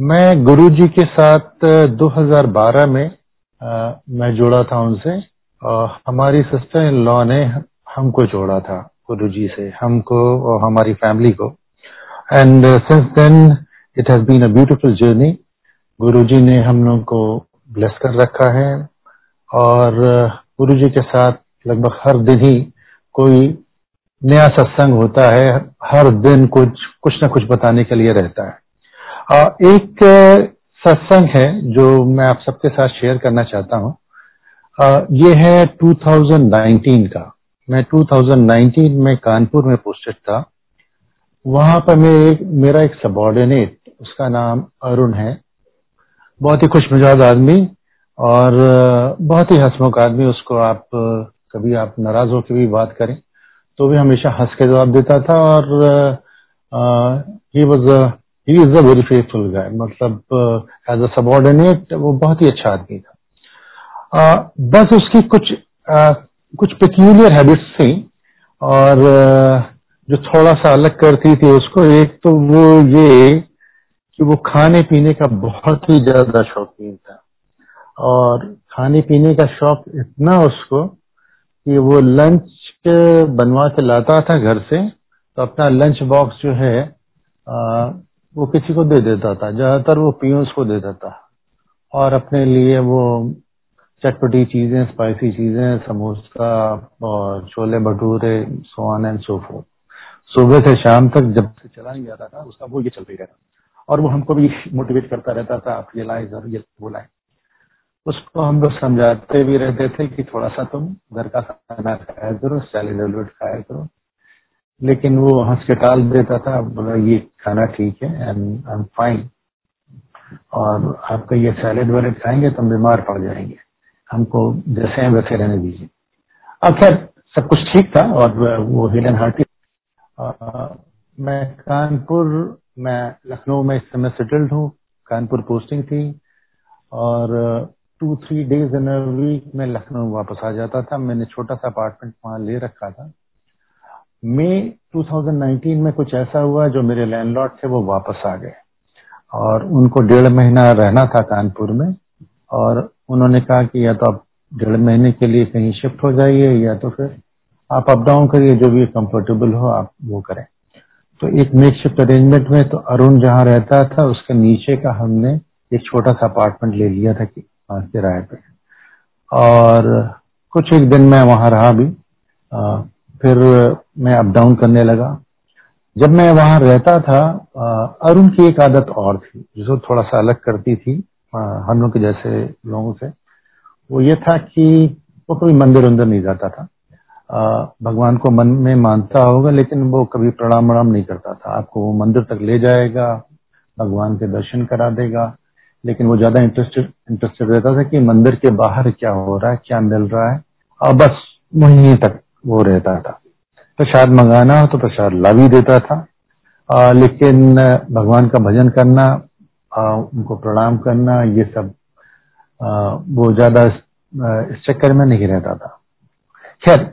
मैं गुरुजी के साथ 2012 में आ, मैं जुड़ा था उनसे। हमारी सिस्टर इन लॉ ने हमको जोड़ा था गुरुजी से हमको और हमारी फैमिली को। And since then it has been a beautiful journey Guruji ने हम लोग को ब्लेस कर रखा है। और गुरुजी के साथ लगभग हर दिन ही कोई नया सत्संग होता है। हर दिन कुछ कुछ ना कुछ बताने के लिए रहता है। एक सत्संग है जो मैं आप सबके साथ शेयर करना चाहता हूँ। ये है 2019 का। मैं 2019 में कानपुर में पोस्टेड था। वहाँ पर मेरे मेरा एक सबॉर्डिनेट उसका नाम अरुण है। बहुत ही खुश मिजाज आदमी और बहुत ही हंसमुख आदमी, उसको आप कभी आप नाराज़ होकर भी बात करें तो भी हमेशा हंस के जवाब देता था और he was he is a very faithful guy मतलब एज अ सबॉर्डिनेट वो बहुत ही अच्छा आदमी था। Uh, बस उसकी कुछ uh, कुछ पिक्यूलियर हैबिट्स थी और uh, जो थोड़ा सा अलग करती थी उसको एक तो वो ये कि वो खाने पीने का बहुत ही ज़्यादा शौकीन था। और खाने पीने का शौक इतना उसको कि वो लंच बनवा के लाता था घर से तो अपना लंच बॉक्स जो है वो किसी को दे देता था। ज़्यादातर वो पीयूष को दे देता। और अपने लिए वो चटपटी चीज़ें स्पाइसी चीज़ें, समोसा और chole bhature so on and so forth सुबह से शाम तक जब से चला नहीं जाता था, उसका वो ये चलते रहता और वो हमको भी मोटिवेट करता रहता था, आप ये लाए ज़रूर ये वो लाए। उसको हम लोग समझाते भी रहते थे कि थोड़ा सा तुम घर का खाना खाया करो सैलेड खाया करो। लेकिन वो हंस के टाल देता था, बोला, ये खाना ठीक है एंड आई एम फाइन और आपका ये सैलेड वैलेड खाएँगे तो हम बीमार पड़ जाएँगे। हमको जैसे हैं वैसे रहने दीजिए। अब खैर, सब कुछ ठीक था और वो हिडन हार्टी मैं कानपुर, मैं लखनऊ में इस समय सेटल्ड हूँ। कानपुर पोस्टिंग थी। और two three days in week में लखनऊ वापस आ जाता था। मैंने छोटा सा अपार्टमेंट वहाँ ले रखा था। मई 2019 में कुछ ऐसा हुआ जो मेरे लैंडलॉर्ड थे, वो वापस आ गए। और उनको डेढ़ महीना रहना था कानपुर में, और उन्होंने कहा कि या तो आप डेढ़ महीने के लिए कहीं शिफ्ट हो जाइए, या तो फिर आप अप डाउन करिए, जो भी कंफर्टेबल हो, आप वो करें। तो एक मेक शिफ्ट अरेंजमेंट में तो अरुण जहाँ रहता था, उसके नीचे का हमने एक छोटा सा अपार्टमेंट ले लिया था कि किराए पे। और कुछ एक दिन मैं वहाँ रहा भी फिर मैं अप डाउन करने लगा। जब मैं वहाँ रहता था अरुण की एक आदत और थी जिसको थोड़ा सा अलग करती थी लोग के जैसे लोगों से। वो ये था कि वो कभी मंदिर उंदर नहीं जाता था। भगवान को मन में मानता होगा, लेकिन वो कभी प्रणाम वणाम नहीं करता था। आपको वो मंदिर तक ले जाएगा, भगवान के दर्शन करा देगा। लेकिन वो ज़्यादा इंटरेस्टेड इंटरेस्टेड रहता था कि मंदिर के बाहर क्या हो रहा है, क्या मिल रहा है। और बस वहीं तक वो रहता था। प्रसाद मंगाना हो तो प्रसाद ला भी देता था। आ, लेकिन भगवान का भजन करना आ, उनको प्रणाम करना ये सब आ, वो ज़्यादा इस चक्कर में नहीं रहता था। खैर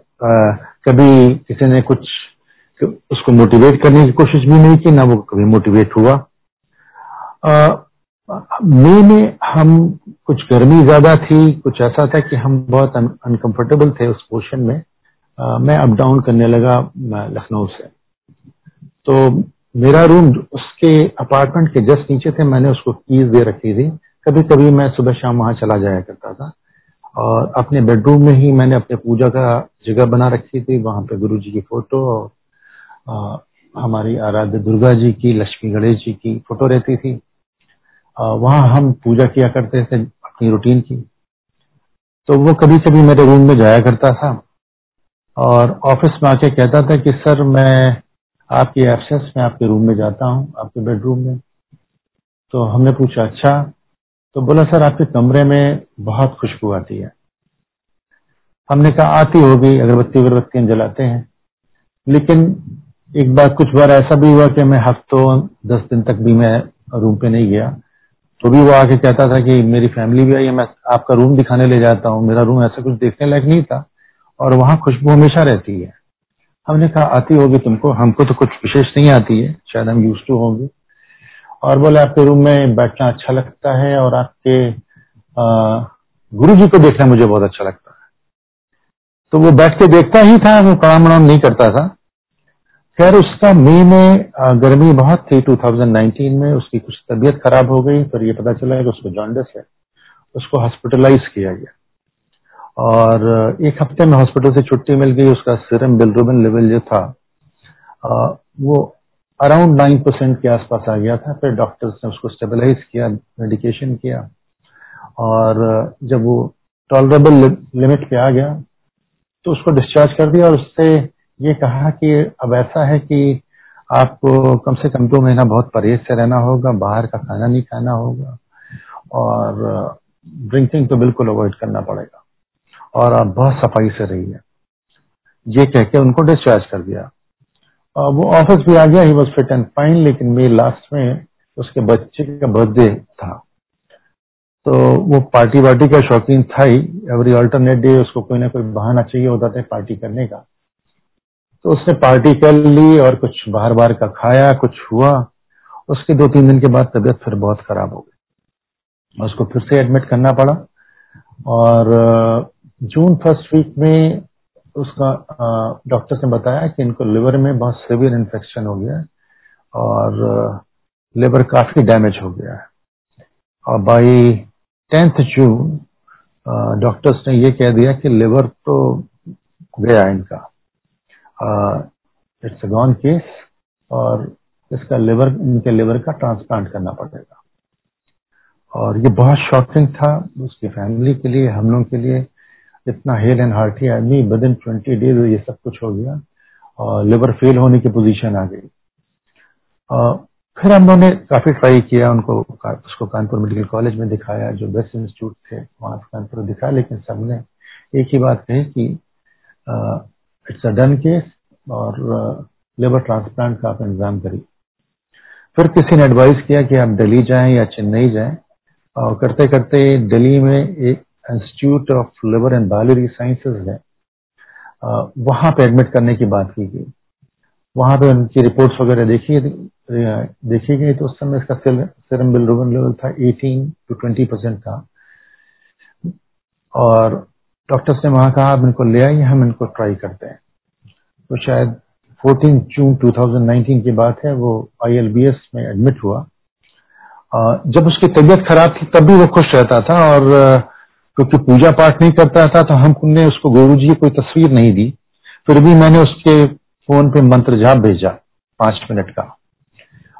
कभी किसी ने कुछ उसको मोटिवेट करने की कोशिश भी नहीं की ना वो कभी मोटिवेट हुआ। मई में हम कुछ गर्मी ज़्यादा थी कुछ ऐसा था कि हम बहुत अनकंफर्टेबल थे उस पोर्शन में। मैं अप डाउन करने लगा लखनऊ से। तो मेरा रूम उसके अपार्टमेंट के जस्ट नीचे थे, मैंने उसको कीज दे रखी थी। कभी कभी मैं सुबह शाम वहाँ चला जाया करता था। और अपने बेडरूम में ही मैंने अपने पूजा का जगह बना रखी थी, वहाँ पे गुरु जी की फ़ोटो और हमारी आराध्य दुर्गा जी की, लक्ष्मी गणेश जी की फ़ोटो रहती थी। वहाँ हम पूजा किया करते थे अपनी रूटीन की। तो वो कभी कभी मेरे रूम में जाया करता था। और ऑफ़िस में आके कहता था कि, सर, मैं आपकी एब्सेंस में आपके रूम में जाता हूँ, आपके बेडरूम में। तो हमने पूछा अच्छा? तो बोला, सर, आपके कमरे में बहुत खुशबू आती है। हमने कहा, आती होगी, अगरबत्ती अगरबत्तियाँ जलाते हैं। लेकिन एक बार कुछ बार ऐसा भी हुआ कि मैं हफ्तों दस दिन तक भी मैं रूम पे नहीं गया। तो भी वो आके कहता था कि, मेरी फैमिली भी आई है, मैं आपका रूम दिखाने ले जाता हूँ, मेरा रूम ऐसा कुछ देखने लायक नहीं था। और वहाँ खुशबू हमेशा रहती है। हमने कहा, आती होगी तुमको, हमको तो कुछ विशेष नहीं आती है, शायद हम यूज़ टू होंगे। और बोले, आपके रूम में बैठना अच्छा लगता है और आपके गुरु जी को देखना मुझे बहुत अच्छा लगता है। तो वो बैठ के देखता ही था, वो प्रणाम प्रणाम नहीं करता था। खैर, उसका मई में गर्मी बहुत थी 2019 में, उसकी कुछ तबीयत खराब हो गई फिर ये पता चला कि उसको जॉन्डस है। उसको हॉस्पिटलाइज किया गया। और एक हफ़्ते में हॉस्पिटल से छुट्टी मिल गई, उसका सिरम, बिलरुबिन लेवल जो था वो अराउंड नाइन परसेंट के आसपास आ गया था, फिर डॉक्टर्स ने उसको स्टेबलाइज किया, मेडिकेशन किया और जब वो टॉलरेबल लिमिट पे आ गया तो उसको डिस्चार्ज कर दिया और उससे ये कहा कि अब ऐसा है कि आपको कम से कम दो महीना बहुत परहेज से रहना होगा, बाहर का खाना नहीं खाना होगा और ड्रिंकिंग तो बिल्कुल अवॉइड करना पड़ेगा। और बहुत सफ़ाई से रहिए। ये कह के उनको डिस्चार्ज कर दिया। और वो ऑफ़िस भी आ गया he was fit and fine लेकिन मे लास्ट में उसके बच्चे का बर्थडे था। तो वो पार्टी वार्टी का शौकीन था ही। एवरी ऑल्टरनेट डे उसको कोई ना कोई बहाना चाहिए होता था पार्टी करने का। तो उसने पार्टी कर ली और कुछ बाहर बाहर का खाया, कुछ हुआ। उसके दो तीन दिन के बाद तबीयत फिर बहुत खराब हो गई। उसको फिर से एडमिट करना पड़ा। और जून फ़र्स्ट वीक में उसका डॉक्टर ने बताया कि इनको लिवर में बहुत सिवियर इन्फेक्शन हो गया और लिवर काफ़ी डैमेज हो गया है। और बाई टेंथ जून डॉक्टर्स ने ये कह दिया कि लिवर तो गया इनका। इट्स गॉन केस और इसका लिवर, इनके लिवर का ट्रांसप्लांट करना पड़ेगा। और ये बहुत शॉकिंग था, उसकी फैमिली के लिए, हम लोग के लिए। इतना हेल एंड हार्टी आदमी विद इन ट्वेंटी डेज़ ये सब कुछ हो गया और लिवर फेल होने की पोजीशन आ गई। फिर हम लोगों ने काफ़ी ट्राई किया, उनको उसको कानपुर मेडिकल कॉलेज में दिखाया, जो बेस्ट इंस्टीट्यूट थे, वहाँ कानपुर दिखाया लेकिन सबने एक ही बात कही कि इट्स अ डन केस और लिवर ट्रांसप्लांट का आप इंतज़ाम करिए। फिर किसी ने एडवाइस किया कि आप दिल्ली जाएँ या चेन्नई जाएँ, और करते करते दिल्ली में एक institute of liver and biology sciences है। वहाँ पे एडमिट करने की बात की गई। वहाँ पे उनकी रिपोर्ट्स वगैरह देखी देखी गई तो उस समय इसका सिरम बिलरुबिन लेवल था 18 टू 20 परसेंट था और डॉक्टर्स ने वहाँ कहा इनको ले आइए, हम इनको ट्राई करते हैं। तो शायद 14 जून 2019 की बात है, वो आईएलबीएस में एडमिट हुआ। जब उसकी तबीयत खराब थी, तब भी वो खुश रहता था और क्योंकि पूजा पाठ नहीं करता था तो हमने उसको गुरु जी कोई तस्वीर नहीं दी। फिर भी मैंने उसके फ़ोन पे मंत्र जाप भेजा, पाँच मिनट का।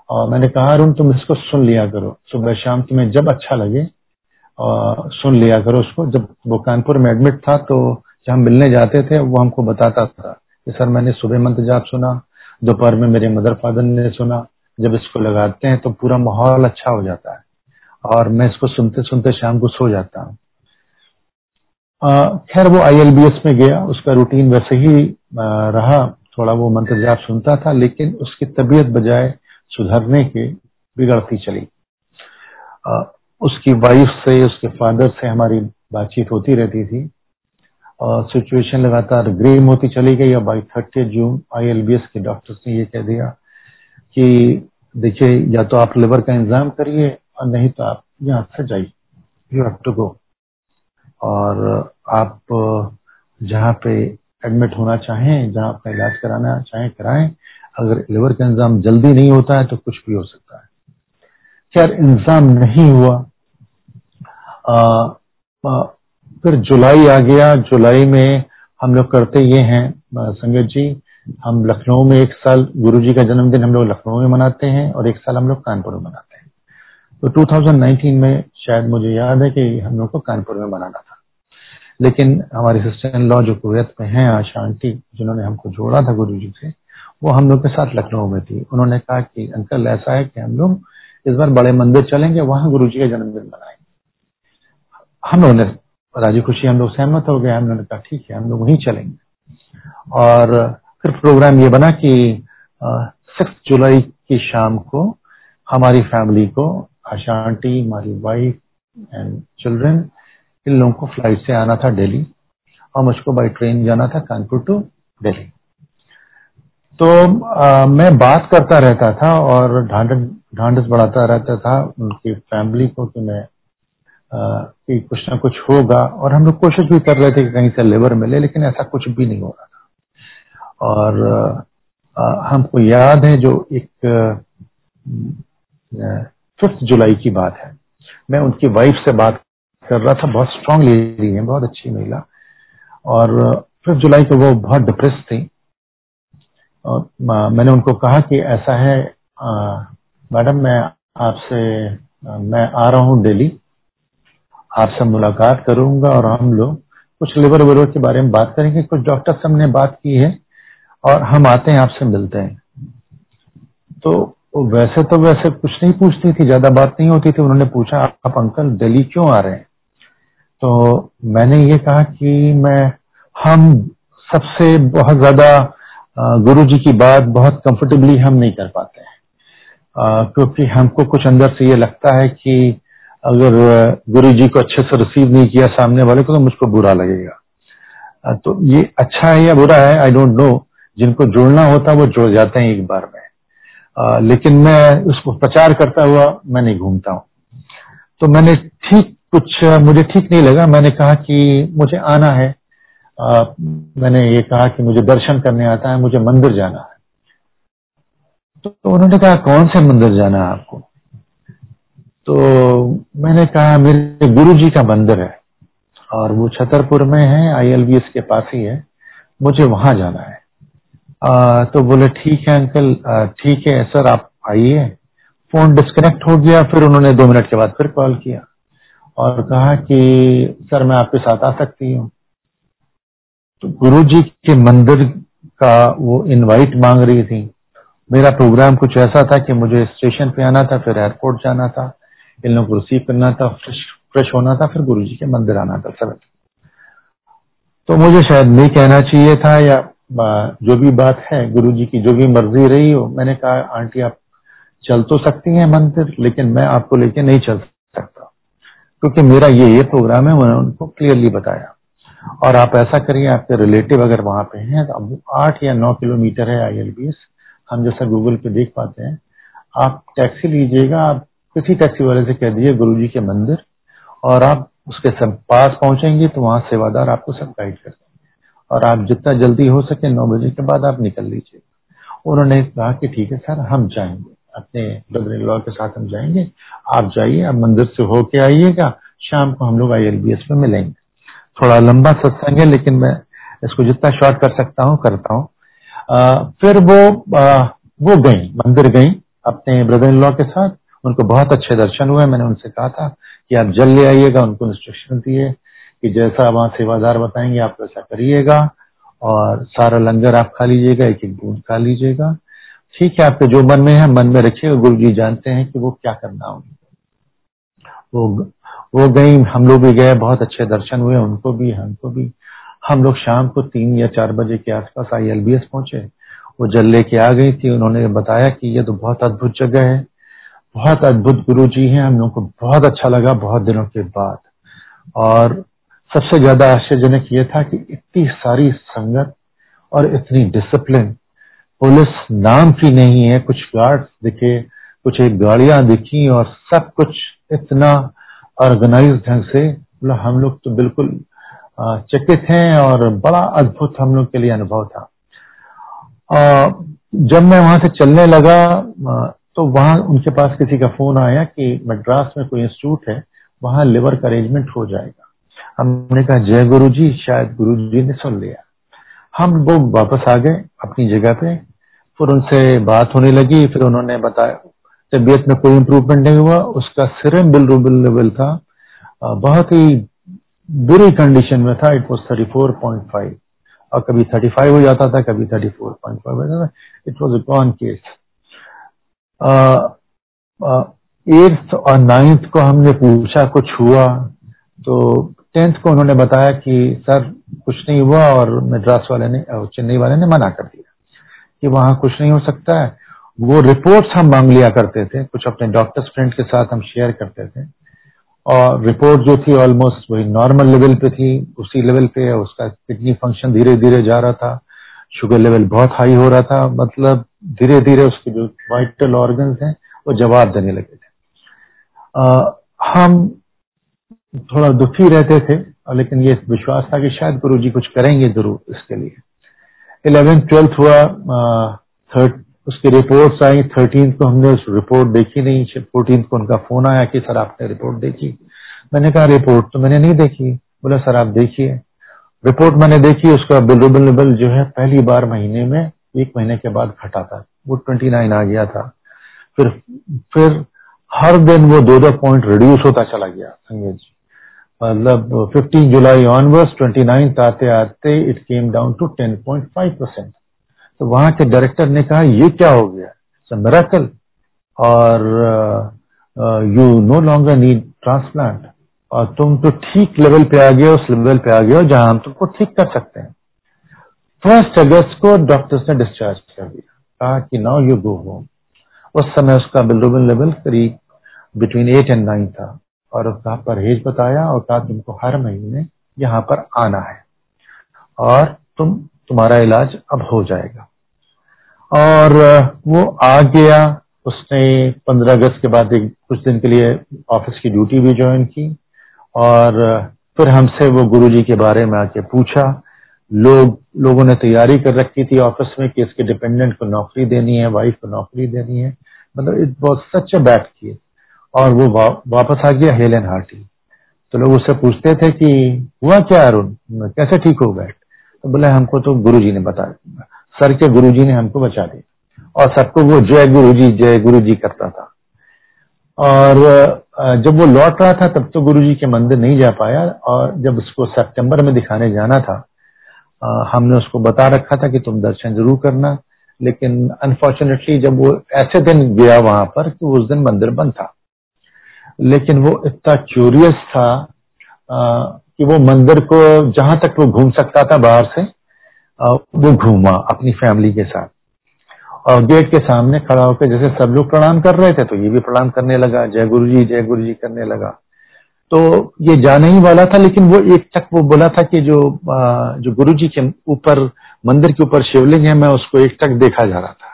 और मैंने कहा, अरुण, तुम इसको सुन लिया करो। सुबह शाम तुम्हें जब अच्छा लगे और सुन लिया करो उसको। जब वो कानपुर में एडमिट था तो जब हम मिलने जाते थे, वो हमको बताता था कि, सर, मैंने सुबह मंत्र जाप सुना, दोपहर में मेरे मदर फादर ने सुना। जब इसको लगाते हैं तो पूरा माहौल अच्छा हो जाता है। और मैं इसको सुनते सुनते शाम को सो जाता हूँ। खैर वो आईएलबीएस में गया, उसका रूटीन वैसे ही रहा, थोड़ा वो मंत्र जाप सुनता था, लेकिन उसकी तबीयत बजाय सुधरने के बिगड़ती चली। उसकी वाइफ से, उसके फादर से हमारी बातचीत होती रहती थी। और सिचुएशन लगातार ग्रेम होती चली गई, और बाई थर्टी जून आईएलबीएस के डॉक्टर्स ने ये कह दिया कि, देखिए, या तो आप लिवर का इंतज़ाम करिए, और नहीं तो आप यहाँ से जाइए। यू हैव टू गो और आप जहाँ पे एडमिट होना चाहें जहाँ अपना इलाज कराना चाहें कराएँ। अगर लिवर का इंजाम जल्दी नहीं होता है तो कुछ भी हो सकता है। खैर इंतज़ाम नहीं हुआ। आ, आ, फिर जुलाई आ गया। जुलाई में हम लोग करते ये हैं संगत जी हम लखनऊ में एक साल गुरु जी का जन्मदिन हम लोग लखनऊ में मनाते हैं और एक साल हम लोग कानपुर में मनाते हैं। तो 2019 में शायद मुझे याद है कि हम लोग को कानपुर में बनाना था। लेकिन हमारी सिस्टर इन लॉ जो कुवैत में है, आशा आंटी, जिन्होंने हमको जोड़ा था गुरु जी से, वो हम लोग के साथ लखनऊ में थी। उन्होंने कहा कि, अंकल, ऐसा है कि हम लोग इस बार बड़े मंदिर चलेंगे, वहाँ गुरु जी का जन्मदिन मनाएँगे। हम लोगों ने राज़ी खुशी, हम लोग सहमत हो गए। हमने कहा, ठीक है, हम लोग वहीं चलेंगे। और फिर प्रोग्राम ये बना कि सिक्स जुलाई की शाम को हमारी फैमिली को आंटी हमारी वाइफ एंड चिल्ड्रन इन लोगों को फ़्लाइट से आना था दिल्ली और मुझको बाई ट्रेन जाना था कानपुर टू दिल्ली तो आ, मैं बात करता रहता था और ढांढस ढांढस बढ़ाता रहता था उनकी फैमिली को कि मैं आ, कि कुछ ना कुछ होगा। और हम लोग कोशिश भी कर रहे थे कि कहीं से लेबर मिले लेकिन ऐसा कुछ भी नहीं हो रहा था। और आ, हमको याद है जो एक फिफ्थ जुलाई की बात है। मैं उनकी वाइफ से बात कर रहा था, बहुत स्ट्रांग लेडी है, बहुत अच्छी महिला। और फिफ्थ जुलाई को वो बहुत डिप्रेस थी। और मैंने उनको कहा कि ऐसा है मैडम, मैं आपसे, मैं आ रहा हूँ दिल्ली आपसे मुलाकात करूँगा और हम लोग कुछ लिवर विवर के बारे में बात करेंगे। कुछ डॉक्टर से हमने बात की है और हम आते हैं, आपसे मिलते हैं। तो वैसे तो वैसे कुछ नहीं पूछती थी, ज़्यादा बात नहीं होती थी। उन्होंने पूछा, आप अंकल दिल्ली क्यों आ रहे हैं? तो मैंने ये कहा कि मैं, हम सबसे बहुत ज़्यादा गुरु जी की बात बहुत कंफर्टेबली हम नहीं कर पाते हैं। क्योंकि हमको कुछ अंदर से ये लगता है कि अगर गुरु जी को अच्छे से रिसीव नहीं किया सामने वाले को तो मुझको बुरा लगेगा। तो ये अच्छा है या बुरा है आई डोंट नो जिनको जुड़ना होता है वो जुड़ जाते हैं एक बार में। लेकिन मैं उसको प्रचार करता हुआ मैं नहीं घूमता हूँ। तो मैंने ठीक कुछ मुझे ठीक नहीं लगा। मैंने कहा कि मुझे आना है। आ, मैंने ये कहा कि मुझे दर्शन करने आता है मुझे मंदिर जाना है। तो, तो उन्होंने कहा कौन से मंदिर जाना है आपको? तो मैंने कहा मेरे गुरु जी का मंदिर है और वो छतरपुर में है आईएलबीएस के पास ही है। मुझे वहाँ जाना है। आ, तो बोले ठीक है अंकल ठीक है सर आप आइए। फ़ोन डिस्कनेक्ट हो गया फिर उन्होंने दो मिनट के बाद फिर कॉल किया और कहा कि सर मैं आपके साथ आ सकती हूँ। तो गुरु जी के मंदिर का वो इनवाइट मांग रही थी। मेरा प्रोग्राम कुछ ऐसा था कि मुझे स्टेशन पे आना था फिर एयरपोर्ट जाना था इन लोगों को रिसीव करना था फ्रेश फ्रेश होना था फिर गुरु जी के मंदिर आना था सर। तो मुझे शायद नहीं कहना चाहिए था या जो भी बात है गुरु जी की, जो भी मर्ज़ी रही हो, मैंने कहा, आंटी, आप चल तो सकती हैं मंदिर, लेकिन मैं आपको लेके नहीं चल सकता। क्योंकि मेरा ये ये प्रोग्राम है, मैंने उनको क्लियरली बताया। और आप ऐसा करिए, आपके रिलेटिव अगर वहाँ पे हैं तो अब आठ या नौ किलोमीटर है आई हम जैसा गूगल पे देख पाते हैं। आप टैक्सी लीजिएगा, आप किसी टैक्सी वाले से कह दीजिए गुरु जी के मंदिर, और आप उसके सब पास पहुँचेंगे तो वहाँ सेवादार आपको सब गाइड करते देंगे और आप जितना जल्दी हो सके नौ बजे के बाद आप निकल लीजिए। उन्होंने कहा कि ठीक है सर हम जाएँगे। अपने ब्रदर इन लॉ के साथ हम जाएँगे। आप जाइए आप मंदिर से होके आइएगा। शाम को हम लोग आई में मिलेंगे। थोड़ा लंबा सत्संग है लेकिन मैं इसको जितना शॉर्ट कर सकता हूँ करता हूँ। फिर वो आ, वो गई मंदिर गई अपने ब्रदर इन लॉ के साथ। उनको बहुत अच्छे दर्शन हुए मैंने उनसे कहा था कि आप जल ले आइएगा उनको इंस्ट्रक्शन दिए। कि जैसा वहाँ सेवादार बताएँगे, आप वैसा करिएगा और सारा लंगर आप खा लीजिएगा, एक एक बूंद खा लीजिएगा। ठीक है, आपके जो मन में है, मन में रखिएगा। गुरु जी जानते हैं कि वो क्या करना होगा। वो वो गई, हम लोग भी गए, बहुत अच्छे दर्शन हुए, उनको भी, हमको भी। हम लोग शाम को तीन या चार बजे के आसपास आई एल पहुँचे। वो जल लेके आ गई थी, उन्होंने बताया कि ये तो बहुत अद्भुत जगह है। बहुत अद्भुत गुरु जी हैं, हम लोग को बहुत अच्छा लगा बहुत दिनों के बाद। और सबसे ज़्यादा आश्चर्यजनक ये था कि इतनी सारी संगत और इतनी डिसिप्लिन पुलिस नाम की नहीं है, कुछ गार्ड्स दिखे, कुछ एक गाड़ियाँ दिखी और सब कुछ इतना ऑर्गेनाइज ढंग से। हम लोग तो बिल्कुल चकित हैं और बड़ा अद्भुत हम लोग के लिए अनुभव था। जब मैं वहाँ से चलने लगा तो वहाँ उनके पास किसी का फ़ोन आया कि मद्रास में कोई इंस्टीट्यूट है, वहाँ लिवर का अरेंजमेंट हो जाएगा। हमने कहा, जय गुरु जी शायद गुरु जी ने सुन लिया। हम लोग वापस आ गए अपनी जगह पे। फिर उनसे बात होने लगी, फिर उन्होंने बताया तबीयत में कोई इम्प्रूवमेंट नहीं हुआ, उसका सिरम बिल लेवल था। बहुत ही बुरी कंडीशन में था। It was thirty four point five और कभी थर्टी फाइव हो जाता था, कभी थर्टी फोर पॉइंट फाइव हो जाता था। It was a con case eighth और नाइन्थ को हमने पूछा, कुछ हुआ? तो टेंथ को उन्होंने बताया कि सर कुछ नहीं हुआ और मद्रास वाले ने चेन्नई वाले ने मना कर दिया कि वहाँ कुछ नहीं हो सकता है। वो रिपोर्ट्स हम मांग लिया करते थे कुछ अपने डॉक्टर्स फ्रेंड के साथ हम शेयर करते थे। और रिपोर्ट जो थी ऑलमोस्ट वही नॉर्मल लेवल पे थी उसी लेवल पे उसका किडनी फ़ंक्शन धीरे धीरे जा रहा था। शुगर लेवल बहुत हाई हो रहा था मतलब धीरे धीरे उसके जो वाइटल ऑर्गन्स हैं वो जवाब देने लगे थे। आ, हम थोड़ा दुखी रहते थे, लेकिन ये विश्वास था कि शायद गुरु जी कुछ करेंगे ज़रूर इसके लिए। इलेवेंथ, ट्वेल्थ हुआ थर्ड, उसकी रिपोर्ट्स आई, थर्टीन को हमने उस रिपोर्ट देखी नहीं फोर्टीन को उनका फ़ोन आया कि सर आपने रिपोर्ट देखी। मैंने कहा, रिपोर्ट तो मैंने नहीं देखी। बोला, सर आप देखिए। रिपोर्ट मैंने देखी, उसका बिलोबल जो है पहली बार महीने में, एक महीने के बाद घटा था। वो ट्वेंटी नाइन आ गया था। फिर फिर हर दिन वो दो दो पॉइंट रिड्यूस होता चला गया संजय जी। मतलब 15 जुलाई ऑनवर्स 29 आते आते it came down to 10.5 percent तो वहाँ के डायरेक्टर ने कहा, ये क्या हो गया? मेराकल और you no longer need transplant और तुम तो ठीक लेवल पे आ गए उस लेवल पे आ गए हो जहाँ हम तुमको ठीक कर सकते हैं। फ़र्स्ट अगस्त को डॉक्टर्स ने डिस्चार्ज कर दिया। कहा कि नाउ यू गो होम उस समय उसका बिलोबिन लेवल करीब बिटवीन एट एंड नाइन था। और उसका परहेज बताया और कहा, तुमको हर महीने यहाँ पर आना है और तुम, तुम्हारा इलाज अब हो जाएगा। और वो आ गया। उसने 15 अगस्त के बाद एक, कुछ दिन के लिए ऑफ़िस की ड्यूटी भी ज्वाइन की और फिर हमसे वो गुरुजी के बारे में आके पूछा। लोग, लोगों ने तैयारी कर रखी थी ऑफ़िस में कि इसके डिपेंडेंट को नौकरी देनी है, वाइफ को नौकरी देनी है। मतलब it was such a bad किए और वो वा, वापस आ गया हेलन हार्टी। तो लोग उससे पूछते थे कि हुआ क्या अरुण? कैसे ठीक हो गए? तो बोले हमको तो गुरुजी ने बता सर के गुरुजी ने हमको बचा दिया। और सबको वो जय गुरुजी जय गुरुजी करता था। और जब वो लौट रहा था तब तो गुरुजी के मंदिर नहीं जा पाया। और जब उसको सितंबर में दिखाने जाना था हमने उसको बता रखा था कि तुम दर्शन ज़रूर करना। लेकिन अनफॉर्चुनेटली जब वो ऐसे दिन गया वहाँ पर कि उस दिन मंदिर बंद था। लेकिन वो इतना क्यूरियस था कि वो मंदिर को जहाँ तक वो घूम सकता था बाहर से वो घूमा अपनी फैमिली के साथ। और गेट के सामने खड़ा होकर जैसे सब लोग प्रणाम कर रहे थे तो ये भी प्रणाम करने लगा, जय गुरु जी जय गुरु जी करने लगा। तो ये जाने ही वाला था, लेकिन वो एक तक वो बोला था कि जो जो गुरु जी के ऊपर, मंदिर के ऊपर शिवलिंग है, मैं उसको एक तक देखा जा रहा था।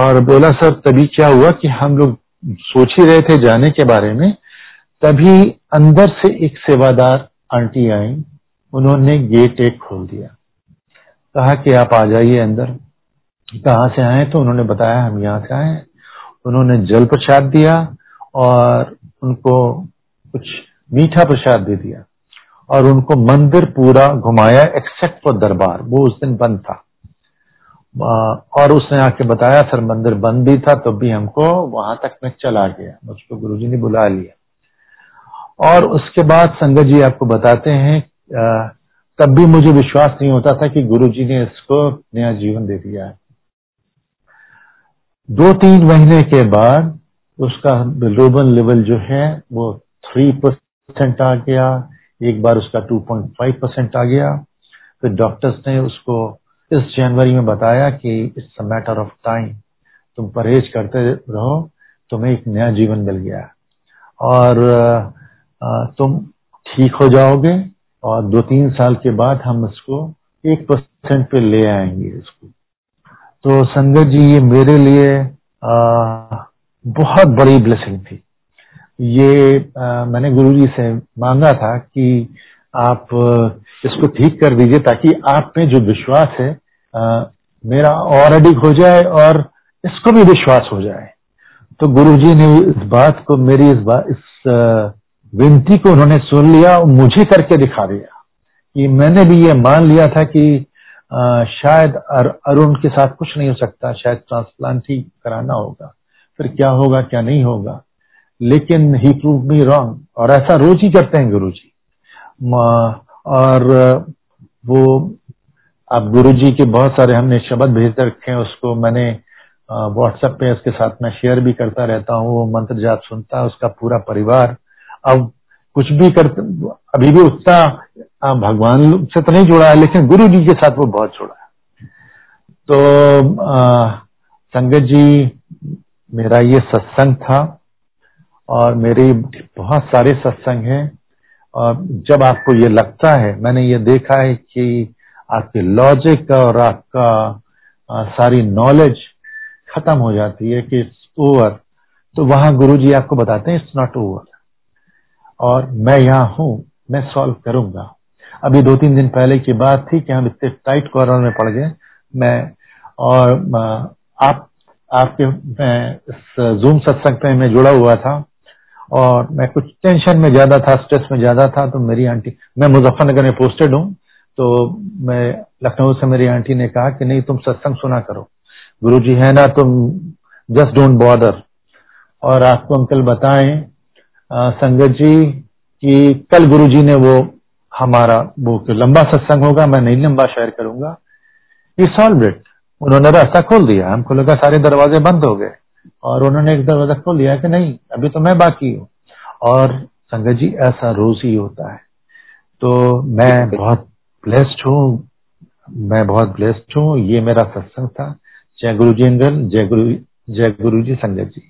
और बोला, सर, तभी क्या हुआ कि हम लोग सोच ही रहे थे जाने के बारे में, तभी अंदर से एक सेवादार आंटी आई, उन्होंने गेट एक खोल दिया। कहा कि आप आ जाइए अंदर। कहा से आए तो उन्होंने बताया, हम यहाँ से आए उन्होंने जल प्रसाद दिया और उनको कुछ मीठा प्रसाद दे दिया और उनको मंदिर पूरा घुमाया एक्सेप्ट फॉर दरबार, वो उस दिन बंद था। और उसने आके बताया, सर, मंदिर बंद भी था, तब भी हमको वहाँ तक मैं चला गया। मुझको गुरुजी ने बुला लिया। और उसके बाद संगत जी आपको बताते हैं तब भी मुझे विश्वास नहीं होता था कि गुरु जी ने इसको नया जीवन दे दिया है। दो तीन महीने के बाद उसका बिलोबन लेवल जो है, वो थ्री परसेंट आ गया, एक बार उसका टू पॉइंट फाइव परसेंट आ गया। फिर डॉक्टर्स ने उसको इस जनवरी में बताया कि it's a matter of time. तुम परहेज करते रहो तुम्हें एक नया जीवन मिल गया। और तुम ठीक हो जाओगे और दो तीन साल के बाद हम इसको एक परसेंट पे ले आएँगे इसको। तो संगत जी ये मेरे लिए आ, बहुत बड़ी ब्लेसिंग थी। ये आ, मैंने गुरु जी से मांगा था कि आप इसको ठीक कर दीजिए ताकि आप में जो विश्वास है आ, मेरा और अधिक हो जाए और इसको भी विश्वास हो जाए। तो गुरुजी ने इस बात को मेरी इस बात इस विनती को उन्होंने सुन लिया और मुझे करके दिखा दिया कि मैंने भी ये मान लिया था कि आ, शायद अर, अरुण के साथ कुछ नहीं हो सकता शायद ट्रांसप्लांट ही कराना होगा। फिर क्या होगा क्या नहीं होगा? लेकिन ही प्रूव मी रॉन्ग और ऐसा रोज ही करते हैं गुरु जी और वो, अब गुरु जी के बहुत सारे हमने शब्द भेज रखे हैं उसको मैंने व्हाट्सएप पे उसके साथ मैं शेयर भी करता रहता हूँ, वो मंत्र जाप सुनता है, उसका पूरा परिवार। अब कुछ भी कर अभी भी उतना भगवान से तो नहीं जुड़ा है, लेकिन गुरु जी के साथ वो बहुत जुड़ा है। तो संगत जी, मेरा ये सत्संग था और मेरे बहुत सारे सत्संग हैं। जब आपको ये लगता है, मैंने ये देखा है कि आपके लॉजिक और आपका सारी नॉलेज खत्म हो जाती है कि इट्स ओवर तो वहाँ गुरु जी आपको बताते हैं इट्स नॉट ओवर और मैं यहाँ हूँ, मैं सॉल्व करूँगा। अभी दो तीन दिन पहले की बात थी कि हम इतने टाइट कॉर्नर में पड़ गए मैं, और आप, आपके, मैं जूम सत्संग मैं जुड़ा हुआ था। और मैं कुछ टेंशन में ज़्यादा था स्ट्रेस में ज़्यादा था तो मेरी आंटी, मैं मुजफ्फरनगर में पोस्टेड हूँ तो मैं लखनऊ से मेरी आंटी ने कहा कि नहीं, तुम सत्संग सुना करो। गुरु जी है ना, तुम जस्ट डोंट बॉर्डर और आपको अंकल बताएँ संगत जी, कि कल गुरु जी ने वो हमारा, वो लंबा सत्संग होगा, मैं नहीं लंबा शेयर करूँगा। ये सॉल्व उन्होंने रास्ता खोल दिया। हमको लगा सारे दरवाजे बंद हो गए। और उन्होंने एक दरवाज़ा खोल लिया कि नहीं अभी तो मैं बाकी हूँ। और संगत जी ऐसा रोज ही होता है। तो मैं बहुत ब्लेस्ड हूँ मैं बहुत ब्लेस्ड हूँ ये मेरा सत्संग था। जय गुरु जी अंगल जय गुरु जय गुरु जी संगत जी।